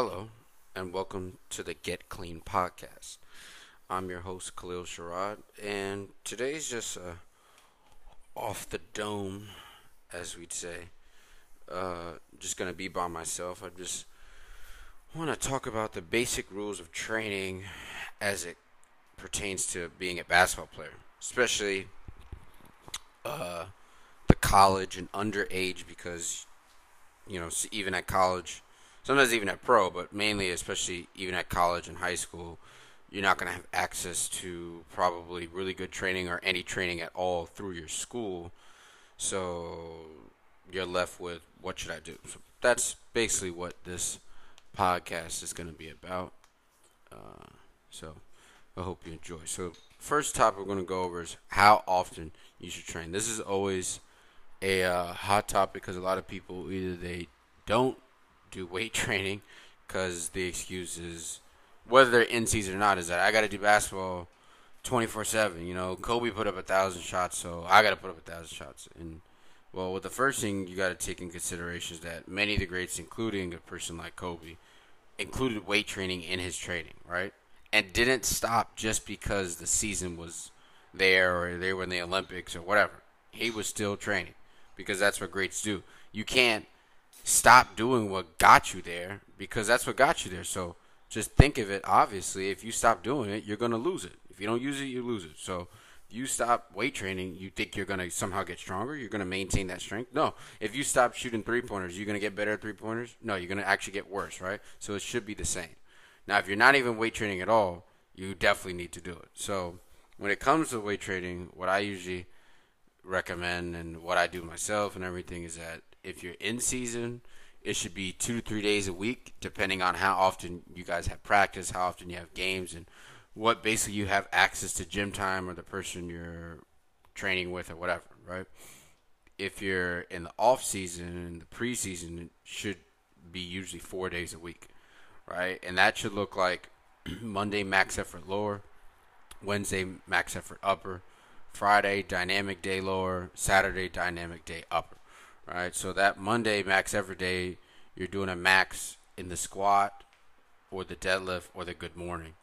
Hello, and welcome to the Get Clean podcast. I'm your host Kalil Sherrod, and today's just a off the dome, as we'd say. Uh, just gonna be by myself. I just want to talk about the basic rules of training as it pertains to being a basketball player, especially uh, the college and underage, because you know even at college sometimes even at pro, but mainly, especially even at college and high school, you're not going to have access to probably really good training or any training at all through your school. So you're left with what should I do? So that's basically what this podcast is going to be about. Uh, so I hope you enjoy. So first topic we're going to go over is how often you should train. This is always a uh, hot topic because a lot of people either they don't do weight training because the excuse is whether they're in season or not is that I got to do basketball 24 7. You know, Kobe put up a thousand shots, so I got to put up a thousand shots. And well, with the first thing you got to take in consideration is that many of the greats, including a person like Kobe, included weight training in his training, right? And didn't stop just because the season was there or they were in the Olympics or whatever. He was still training because that's what greats do. You can't stop doing what got you there because that's what got you there. So just think of it. Obviously, if you stop doing it, you're gonna lose it. If you don't use it, you lose it. So you stop weight training, you think you're gonna somehow get stronger. You're gonna maintain that strength. No. If you stop shooting three pointers, you're gonna get better at three pointers. No, you're gonna actually get worse, right? So it should be the same. Now, if you're not even weight training at all, you definitely need to do it. So when it comes to weight training, what I usually recommend and what I do myself and everything is that if you're in season, it should be two to three days a week, depending on how often you guys have practice, how often you have games, and what basically you have access to gym time or the person you're training with or whatever, right? If you're in the off season and the preseason, it should be usually four days a week, right? And that should look like Monday max effort lower, Wednesday max effort upper, Friday dynamic day lower, Saturday dynamic day upper. Right, so that Monday max every day, you're doing a max in the squat, or the deadlift, or the good morning,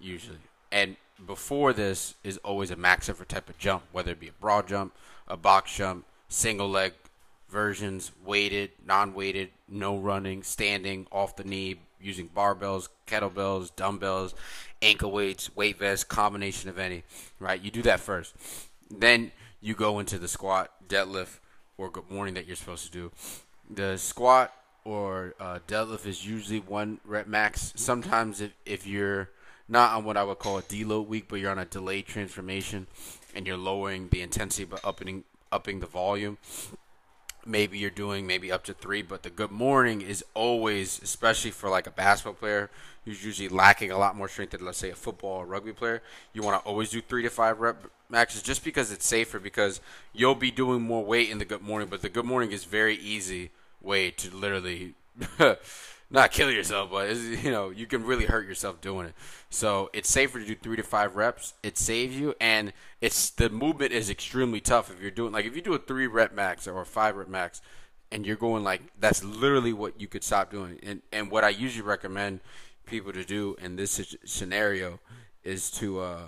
usually. And before this is always a max effort type of jump, whether it be a broad jump, a box jump, single leg versions, weighted, non-weighted, no running, standing, off the knee, using barbells, kettlebells, dumbbells, ankle weights, weight vests, combination of any. Right, you do that first. Then you go into the squat, deadlift or good morning that you're supposed to do. The squat or uh, deadlift is usually one rep max. Sometimes if, if you're not on what I would call a deload week, but you're on a delayed transformation and you're lowering the intensity but upping upping the volume, maybe you're doing maybe up to three. But the good morning is always, especially for like a basketball player who's usually lacking a lot more strength than let's say a football or rugby player, you want to always do three to five rep maxes just because it's safer because you'll be doing more weight in the good morning, but the good morning is very easy way to literally not kill yourself, but you know you can really hurt yourself doing it. So it's safer to do three to five reps. It saves you, and it's the movement is extremely tough if you're doing like if you do a three rep max or a five rep max, and you're going like that's literally what you could stop doing. And and what I usually recommend people to do in this scenario is to uh,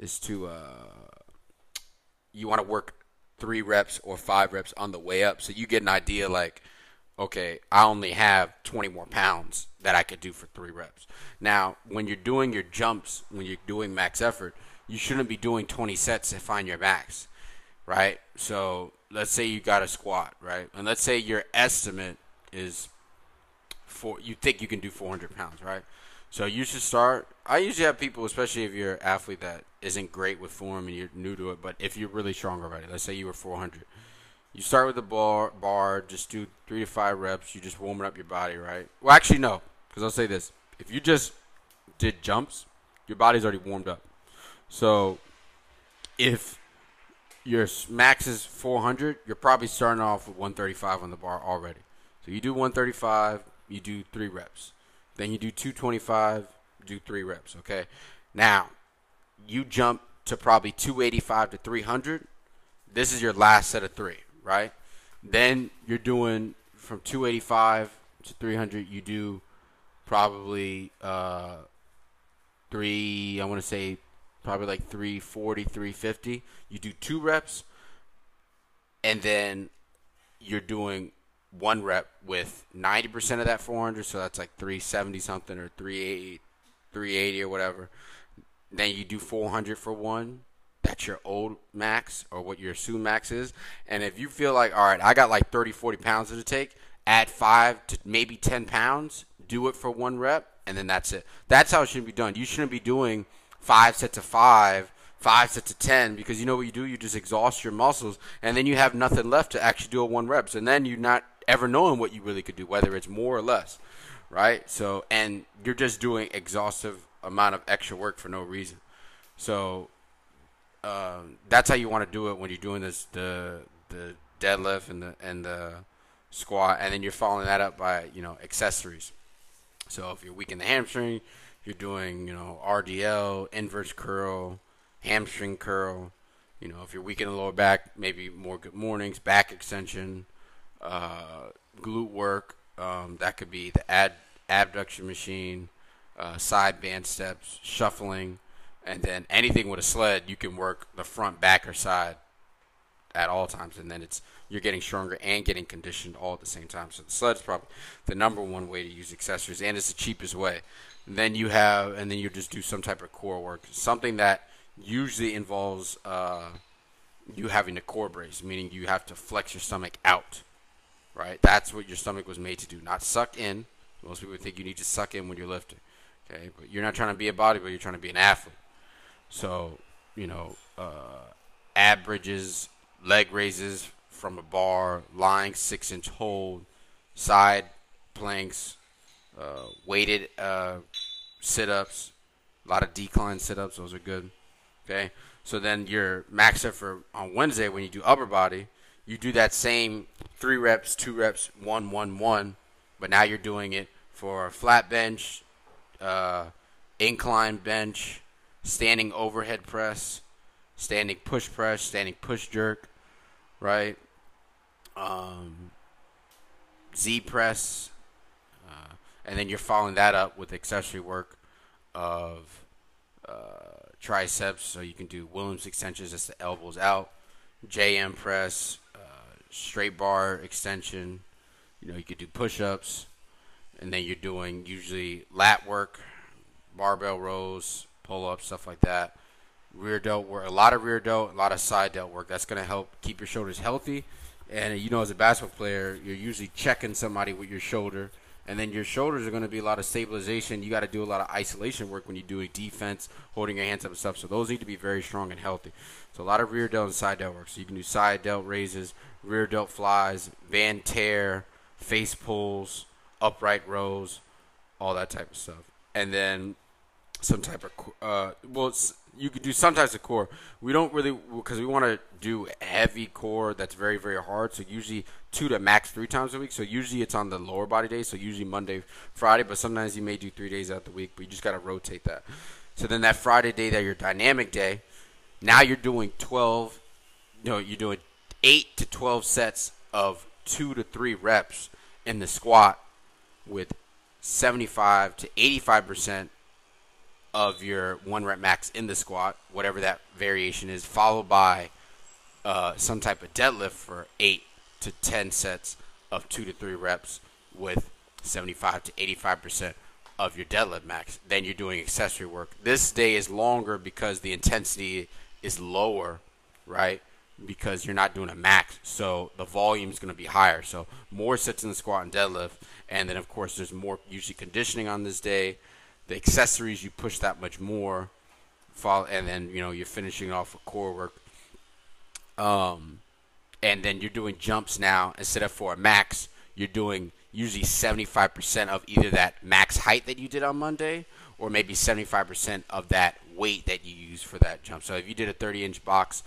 is to uh, you want to work three reps or five reps on the way up, so you get an idea like, okay, I only have 20 more pounds that I could do for three reps. Now, when you're doing your jumps, when you're doing max effort, you shouldn't be doing 20 sets to find your max, right? So let's say you got a squat, right? And let's say your estimate is for you think you can do 400 pounds, right? So you should start. I usually have people, especially if you're an athlete that isn't great with form and you're new to it, but if you're really strong already, let's say you were 400, you start with the bar, bar, just do three to five reps. You just warming up your body, right? Well, actually, no, because I'll say this: if you just did jumps, your body's already warmed up. So if your max is 400, you're probably starting off with 135 on the bar already. So you do 135, you do three reps. Then you do 225, do three reps, okay? Now, you jump to probably 285 to 300. This is your last set of three, right? Then you're doing from 285 to 300, you do probably uh, three, I want to say probably like 340, 350. You do two reps, and then you're doing one rep with 90% of that 400, so that's like 370 something or 380, 380 or whatever. Then you do 400 for one. That's your old max or what your assumed max is. And if you feel like, all right, I got like 30, 40 pounds to take, add five to maybe 10 pounds, do it for one rep, and then that's it. That's how it should be done. You shouldn't be doing five sets of five, five sets of 10, because you know what you do? You just exhaust your muscles, and then you have nothing left to actually do a one reps. And then you're not ever knowing what you really could do, whether it's more or less, right? So, and you're just doing exhaustive amount of extra work for no reason. So, um, that's how you want to do it when you're doing this the the deadlift and the and the squat, and then you're following that up by you know accessories. So if you're weak in the hamstring, you're doing you know RDL, inverse curl, hamstring curl. You know if you're weak in the lower back, maybe more good mornings, back extension, uh, glute work. Um, that could be the ad abduction machine, uh, side band steps, shuffling, and then anything with a sled. You can work the front, back, or side at all times, and then it's you're getting stronger and getting conditioned all at the same time. So the sled is probably the number one way to use accessories, and it's the cheapest way. And then you have, and then you just do some type of core work, something that usually involves uh, you having a core brace, meaning you have to flex your stomach out right? That's what your stomach was made to do, not suck in. Most people think you need to suck in when you're lifting, okay? But you're not trying to be a bodybuilder; you're trying to be an athlete. So, you know, uh, ab bridges, leg raises from a bar, lying six-inch hold, side planks, uh, weighted uh, sit-ups, a lot of decline sit-ups. Those are good. Okay. So then your max effort on Wednesday when you do upper body you do that same three reps, two reps, one, one, one, but now you're doing it for flat bench, uh, incline bench, standing overhead press, standing push press, standing push jerk, right? Um, Z press, uh, and then you're following that up with accessory work of uh, triceps, so you can do Williams extensions, as the elbows out, JM press, straight bar extension. You know, you could do push-ups, and then you're doing usually lat work, barbell rows, pull-ups, stuff like that. Rear delt work, a lot of rear delt, a lot of side delt work. That's going to help keep your shoulders healthy. And you know, as a basketball player, you're usually checking somebody with your shoulder and then your shoulders are going to be a lot of stabilization. You got to do a lot of isolation work when you do a defense, holding your hands up and stuff. So those need to be very strong and healthy. So a lot of rear delt and side delt work. So you can do side delt raises, rear delt flies, van tear, face pulls, upright rows, all that type of stuff. And then some type of uh, well, you could do some types of core. We don't really because we want to do heavy core that's very very hard. So usually two to max three times a week. So usually it's on the lower body day. So usually Monday, Friday, but sometimes you may do three days out the week. But you just got to rotate that. So then that Friday day that your dynamic day, now you're doing twelve. You know, you're doing eight to twelve sets of two to three reps in the squat with 75 to 85 percent of your one rep max in the squat, whatever that variation is, followed by uh, some type of deadlift for eight to ten sets of two to three reps with 75 to 85 percent of your deadlift max. Then you're doing accessory work. This day is longer because the intensity is lower, right? Because you're not doing a max, so the volume is going to be higher. So more sets in the squat and deadlift, and then of course there's more usually conditioning on this day the accessories you push that much more and then you know you're finishing off with core work. Um and then you're doing jumps now. Instead of for a max you're doing usually 75% of either that max height that you did on monday or maybe 75% of that weight that you use for that jump. So if you did a 30 inch box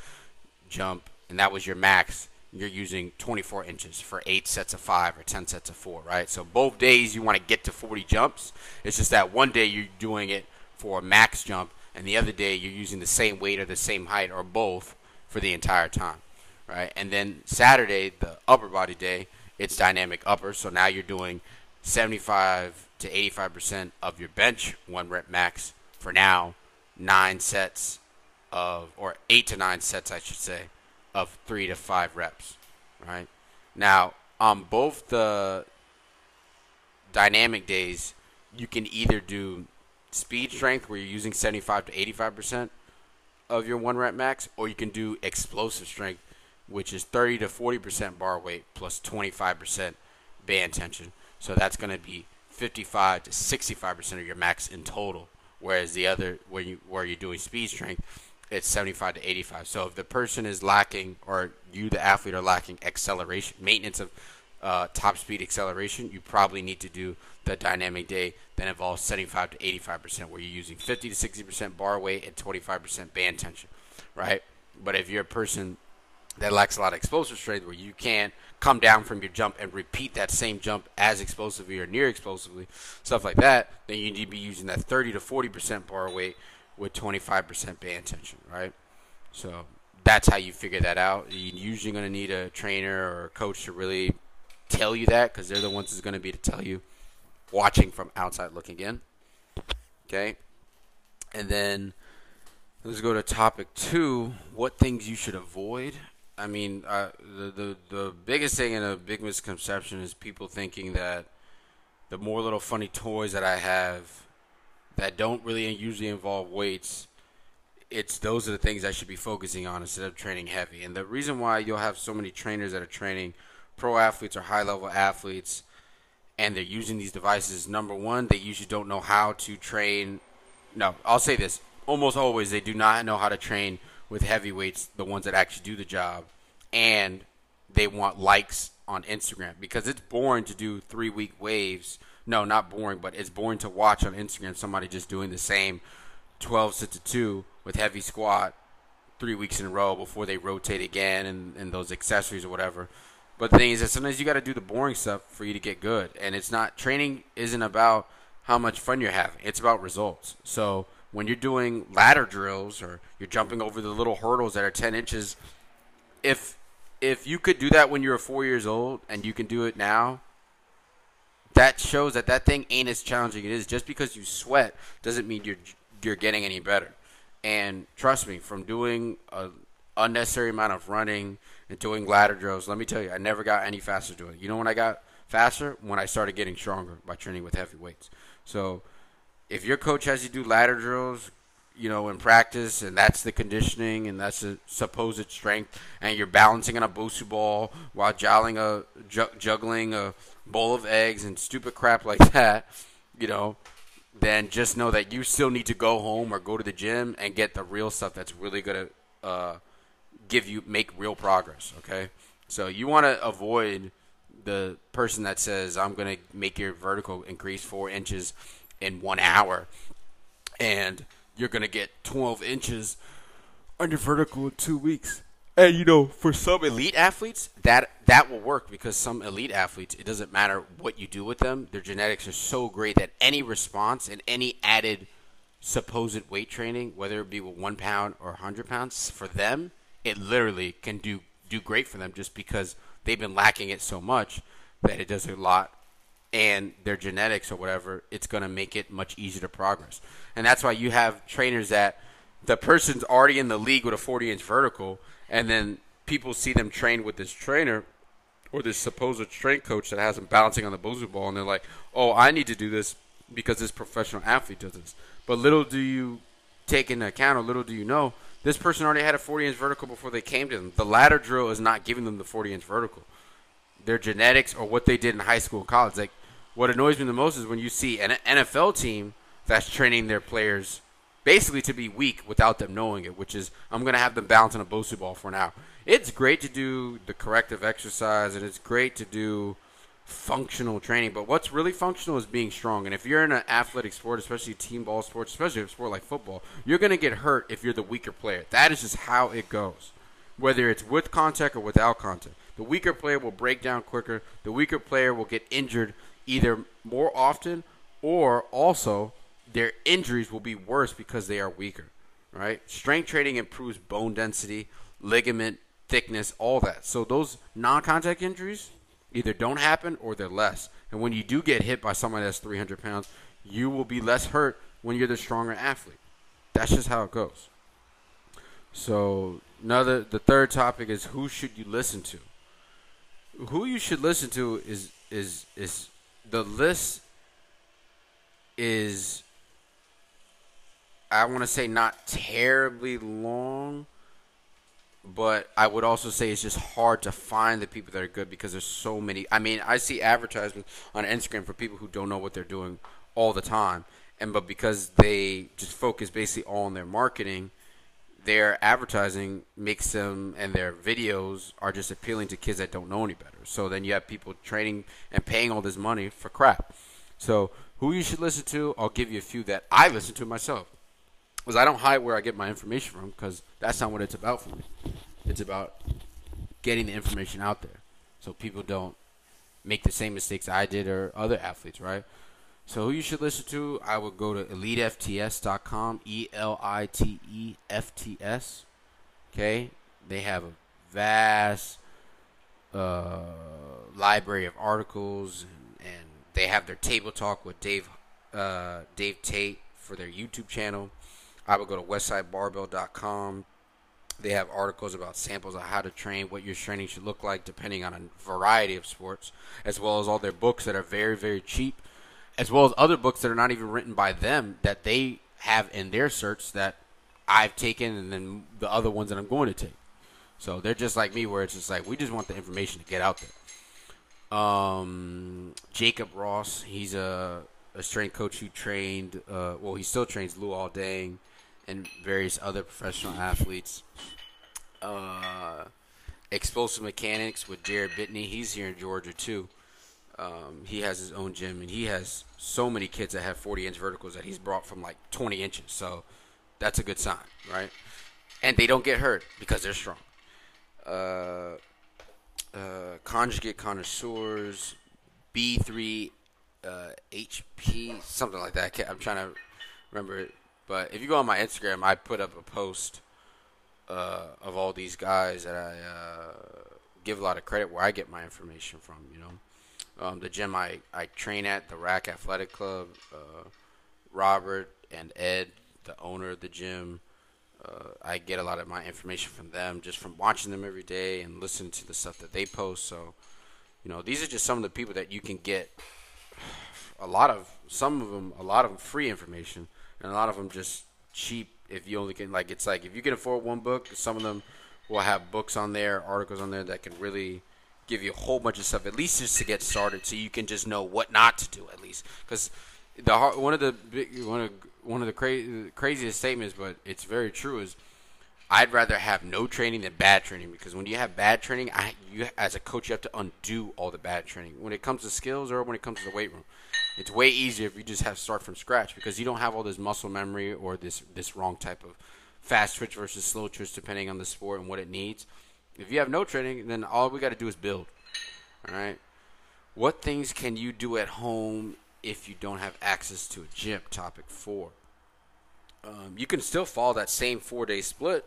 jump and that was your max you're using 24 inches for eight sets of five or 10 sets of four, right? So both days you want to get to 40 jumps. It's just that one day you're doing it for a max jump, and the other day you're using the same weight or the same height or both for the entire time, right? And then Saturday, the upper body day, it's dynamic upper. So now you're doing 75 to 85% of your bench one rep max for now, nine sets of, or eight to nine sets, I should say, of three to five reps, right? Now, on both the dynamic days, you can either do speed strength where you're using 75 to 85% of your one rep max, or you can do explosive strength, which is 30 to 40% bar weight plus 25% band tension. So that's going to be 55 to 65% of your max in total. Whereas the other, where you where you're doing speed strength, it's 75 to 85. So if the person is lacking, or you, the athlete, are lacking acceleration, maintenance of uh, top speed acceleration, you probably need to do the dynamic day that involves 75 to 85%, where you're using 50 to 60% bar weight and 25% band tension, right? But if you're a person that lacks a lot of explosive strength, where you can't come down from your jump and repeat that same jump as explosively or near explosively, stuff like that, then you need to be using that 30 to 40% bar weight with 25% band tension, right? So that's how you figure that out. You're usually going to need a trainer or a coach to really tell you that because they're the ones that's going to be to tell you watching from outside looking in. Okay? And then let's go to topic two what things you should avoid I mean, uh, the, the the biggest thing and a big misconception is people thinking that the more little funny toys that I have that don't really usually involve weights, it's those are the things I should be focusing on instead of training heavy. And the reason why you'll have so many trainers that are training pro athletes or high level athletes and they're using these devices, number one, they usually don't know how to train. No, I'll say this almost always, they do not know how to train with heavyweights, the ones that actually do the job, and they want likes on Instagram because it's boring to do three week waves. No, not boring, but it's boring to watch on Instagram somebody just doing the same 12 sets of two with heavy squat three weeks in a row before they rotate again and, and those accessories or whatever. But the thing is that sometimes you got to do the boring stuff for you to get good. And it's not, training isn't about how much fun you're having, it's about results. So when you're doing ladder drills or you're jumping over the little hurdles that are 10 inches, if if you could do that when you were four years old and you can do it now, that shows that that thing ain't as challenging it is. Just because you sweat doesn't mean you're you're getting any better. And trust me, from doing a unnecessary amount of running and doing ladder drills, let me tell you, I never got any faster doing it. You know when I got faster? When I started getting stronger by training with heavy weights. So if your coach has you do ladder drills, you know, in practice, and that's the conditioning, and that's the supposed strength, and you're balancing on a Bosu ball while juggling a juggling a bowl of eggs and stupid crap like that, you know, then just know that you still need to go home or go to the gym and get the real stuff that's really gonna uh, give you make real progress. Okay, so you want to avoid the person that says I'm gonna make your vertical increase four inches in one hour, and you're gonna get 12 inches under vertical in two weeks. And you know, for some elite athletes, that that will work because some elite athletes, it doesn't matter what you do with them, their genetics are so great that any response and any added supposed weight training, whether it be with one pound or hundred pounds, for them, it literally can do do great for them just because they've been lacking it so much that it does a lot and their genetics or whatever, it's going to make it much easier to progress. And that's why you have trainers that the person's already in the league with a 40 inch vertical, and then people see them train with this trainer or this supposed strength coach that has them bouncing on the Bosu ball, and they're like, oh, I need to do this because this professional athlete does this. But little do you take into account, or little do you know, this person already had a 40 inch vertical before they came to them. The ladder drill is not giving them the 40 inch vertical. Their genetics or what they did in high school and college. Like, what annoys me the most is when you see an NFL team that's training their players basically to be weak without them knowing it, which is I'm going to have them bounce on a Bosu ball for now. It's great to do the corrective exercise and it's great to do functional training, but what's really functional is being strong. And if you're in an athletic sport, especially team ball sports, especially a sport like football, you're going to get hurt if you're the weaker player. That is just how it goes. Whether it's with contact or without contact. The weaker player will break down quicker. The weaker player will get injured either more often or also their injuries will be worse because they are weaker, right? Strength training improves bone density, ligament thickness, all that. So those non-contact injuries, either don't happen or they're less. And when you do get hit by someone that's 300 pounds, you will be less hurt when you're the stronger athlete. That's just how it goes. So another, the third topic is who should you listen to? Who you should listen to is is is the list is I want to say not terribly long, but I would also say it's just hard to find the people that are good because there's so many. I mean, I see advertisements on Instagram for people who don't know what they're doing all the time, and but because they just focus basically all on their marketing, their advertising makes them and their videos are just appealing to kids that don't know any better. So then you have people training and paying all this money for crap. So who you should listen to? I'll give you a few that I listen to myself because I don't hide where I get my information from because that's not what it's about for me. It's about getting the information out there so people don't make the same mistakes I did or other athletes, right? So who you should listen to? I would go to elitefts.com, E L I T E F T S. Okay, they have a vast uh, library of articles, and, and, they have their table talk with Dave uh, Dave Tate for their YouTube channel. I would go to westsidebarbell.com. They have articles about samples of how to train, what your training should look like, depending on a variety of sports, as well as all their books that are very, very cheap, as well as other books that are not even written by them that they have in their search that I've taken, and then the other ones that I'm going to take. So they're just like me, where it's just like we just want the information to get out there. Um, Jacob Ross, he's a, a strength coach who trained, uh, well, he still trains Luol Deng and various other professional athletes. Uh, Explosive Mechanics with Jared Bitney. He's here in Georgia too. Um, he has his own gym and he has so many kids that have 40 inch verticals that he's brought from like 20 inches. So that's a good sign, right? And they don't get hurt because they're strong. Uh, uh, conjugate connoisseurs, B3 uh, HP, something like that. I'm trying to remember it. But if you go on my Instagram, I put up a post uh, of all these guys that I uh, give a lot of credit where I get my information from. You know, um, the gym I, I train at, the Rack Athletic Club, uh, Robert and Ed, the owner of the gym. Uh, I get a lot of my information from them just from watching them every day and listening to the stuff that they post. So, you know, these are just some of the people that you can get a lot of, some of them, a lot of them free information and a lot of them just cheap. If you only can like, it's like if you can afford one book, some of them will have books on there, articles on there that can really give you a whole bunch of stuff, at least just to get started, so you can just know what not to do, at least. Because the one of the big, one of one of the cra- craziest statements, but it's very true, is I'd rather have no training than bad training because when you have bad training, I you as a coach you have to undo all the bad training when it comes to skills or when it comes to the weight room. It's way easier if you just have start from scratch because you don't have all this muscle memory or this this wrong type of fast twitch versus slow twitch depending on the sport and what it needs. If you have no training, then all we got to do is build. All right. What things can you do at home if you don't have access to a gym? Topic four. Um, you can still follow that same four day split.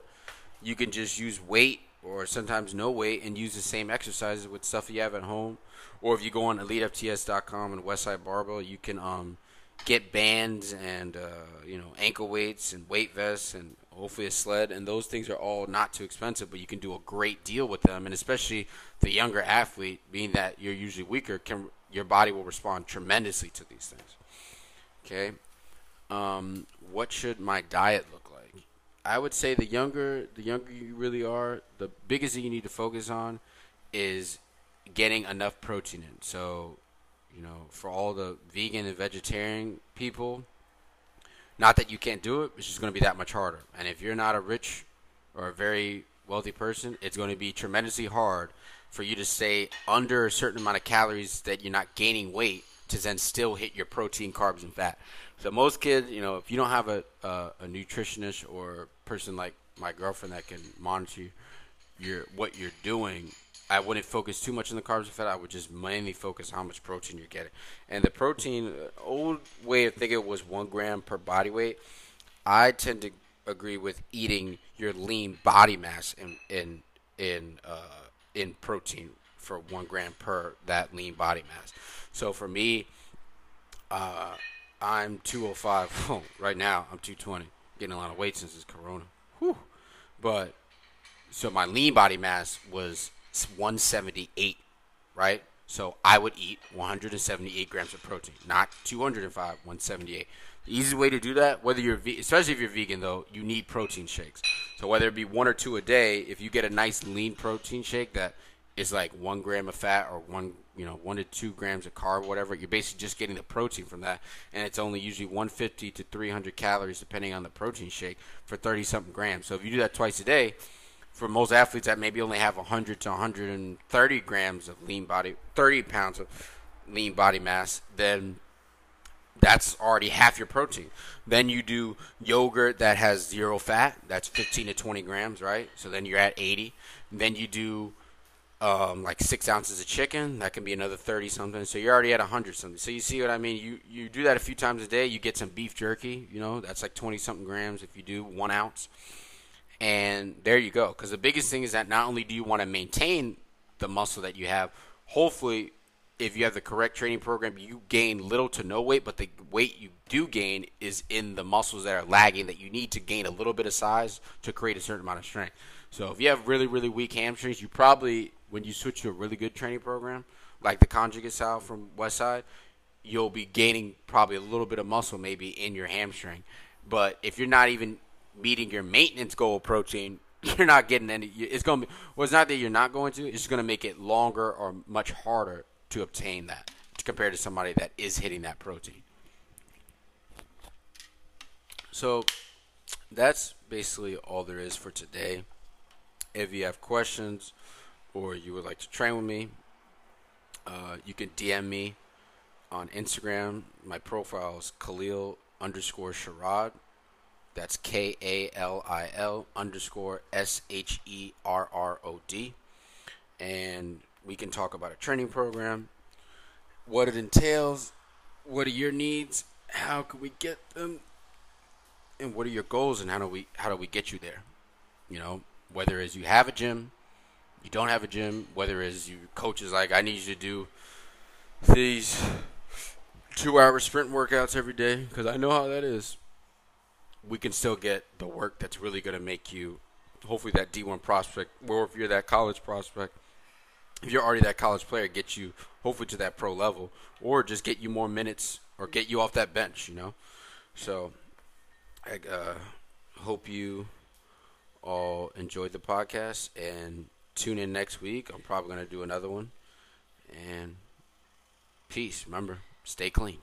You can just use weight or sometimes no weight and use the same exercises with stuff you have at home. Or if you go on elitefts.com and Westside Barbell, you can um, get bands and uh, you know ankle weights and weight vests and hopefully a sled. And those things are all not too expensive, but you can do a great deal with them. And especially the younger athlete, being that you're usually weaker, can your body will respond tremendously to these things. Okay. Um, what should my diet look like? I would say the younger the younger you really are, the biggest thing you need to focus on is getting enough protein in. So, you know, for all the vegan and vegetarian people, not that you can't do it, it's just going to be that much harder. And if you're not a rich or a very wealthy person, it's going to be tremendously hard for you to stay under a certain amount of calories that you're not gaining weight to then still hit your protein, carbs, and fat. So most kids, you know, if you don't have a a, a nutritionist or person like my girlfriend that can monitor you, your what you're doing, I wouldn't focus too much on the carbs and fat. I would just mainly focus on how much protein you're getting. And the protein, uh, old way of thinking was one gram per body weight. I tend to agree with eating your lean body mass in in in uh, in protein for one gram per that lean body mass. So for me, uh, I'm 205 oh, right now. I'm 220, getting a lot of weight since this Corona. Whew. But so my lean body mass was 178, right? So I would eat 178 grams of protein, not 205, 178. The easiest way to do that, whether you're especially if you're vegan though, you need protein shakes. So whether it be one or two a day, if you get a nice lean protein shake that is like one gram of fat or one you know one to two grams of carb, whatever, you're basically just getting the protein from that, and it's only usually 150 to 300 calories depending on the protein shake for 30 something grams. So if you do that twice a day, for most athletes that maybe only have 100 to 130 grams of lean body, 30 pounds of lean body mass, then that's already half your protein. Then you do yogurt that has zero fat, that's 15 to 20 grams, right? So then you're at 80. then you do um, like six ounces of chicken, that can be another 30 something. So you're already at 100 something. So you see what I mean? You you do that a few times a day, you get some beef jerky, you know, that's like 20 something grams if you do one ounce. And there you go. Because the biggest thing is that not only do you want to maintain the muscle that you have, hopefully if you have the correct training program, you gain little to no weight, but the weight you do gain is in the muscles that are lagging that you need to gain a little bit of size to create a certain amount of strength. So if you have really, really weak hamstrings, you probably, when you switch to a really good training program, like the conjugate style from Westside, you'll be gaining probably a little bit of muscle maybe in your hamstring. But if you're not even meeting your maintenance goal protein, you're not getting any. It's going to be, well, it's not that you're not going to, it's just going to make it longer or much harder to obtain that compared to somebody that is hitting that protein. So that's basically all there is for today. If you have questions or you would like to train with me, uh, you can DM me on Instagram. My profile is Kalil underscore Sherrod. That's K A L I L underscore S H E R R O D. And we can talk about a training program, what it entails, what are your needs, how can we get them, and what are your goals, and how do we how do we get you there? You know, whether as you have a gym, you don't have a gym, whether as you coaches like I need you to do these two hour sprint workouts every day because I know how that is. We can still get the work that's really going to make you, hopefully, that D1 prospect, or if you're that college prospect, if you're already that college player, get you hopefully to that pro level, or just get you more minutes or get you off that bench. You know, so I uh, hope you all enjoyed the podcast and tune in next week. I'm probably gonna do another one. And peace. Remember, stay clean.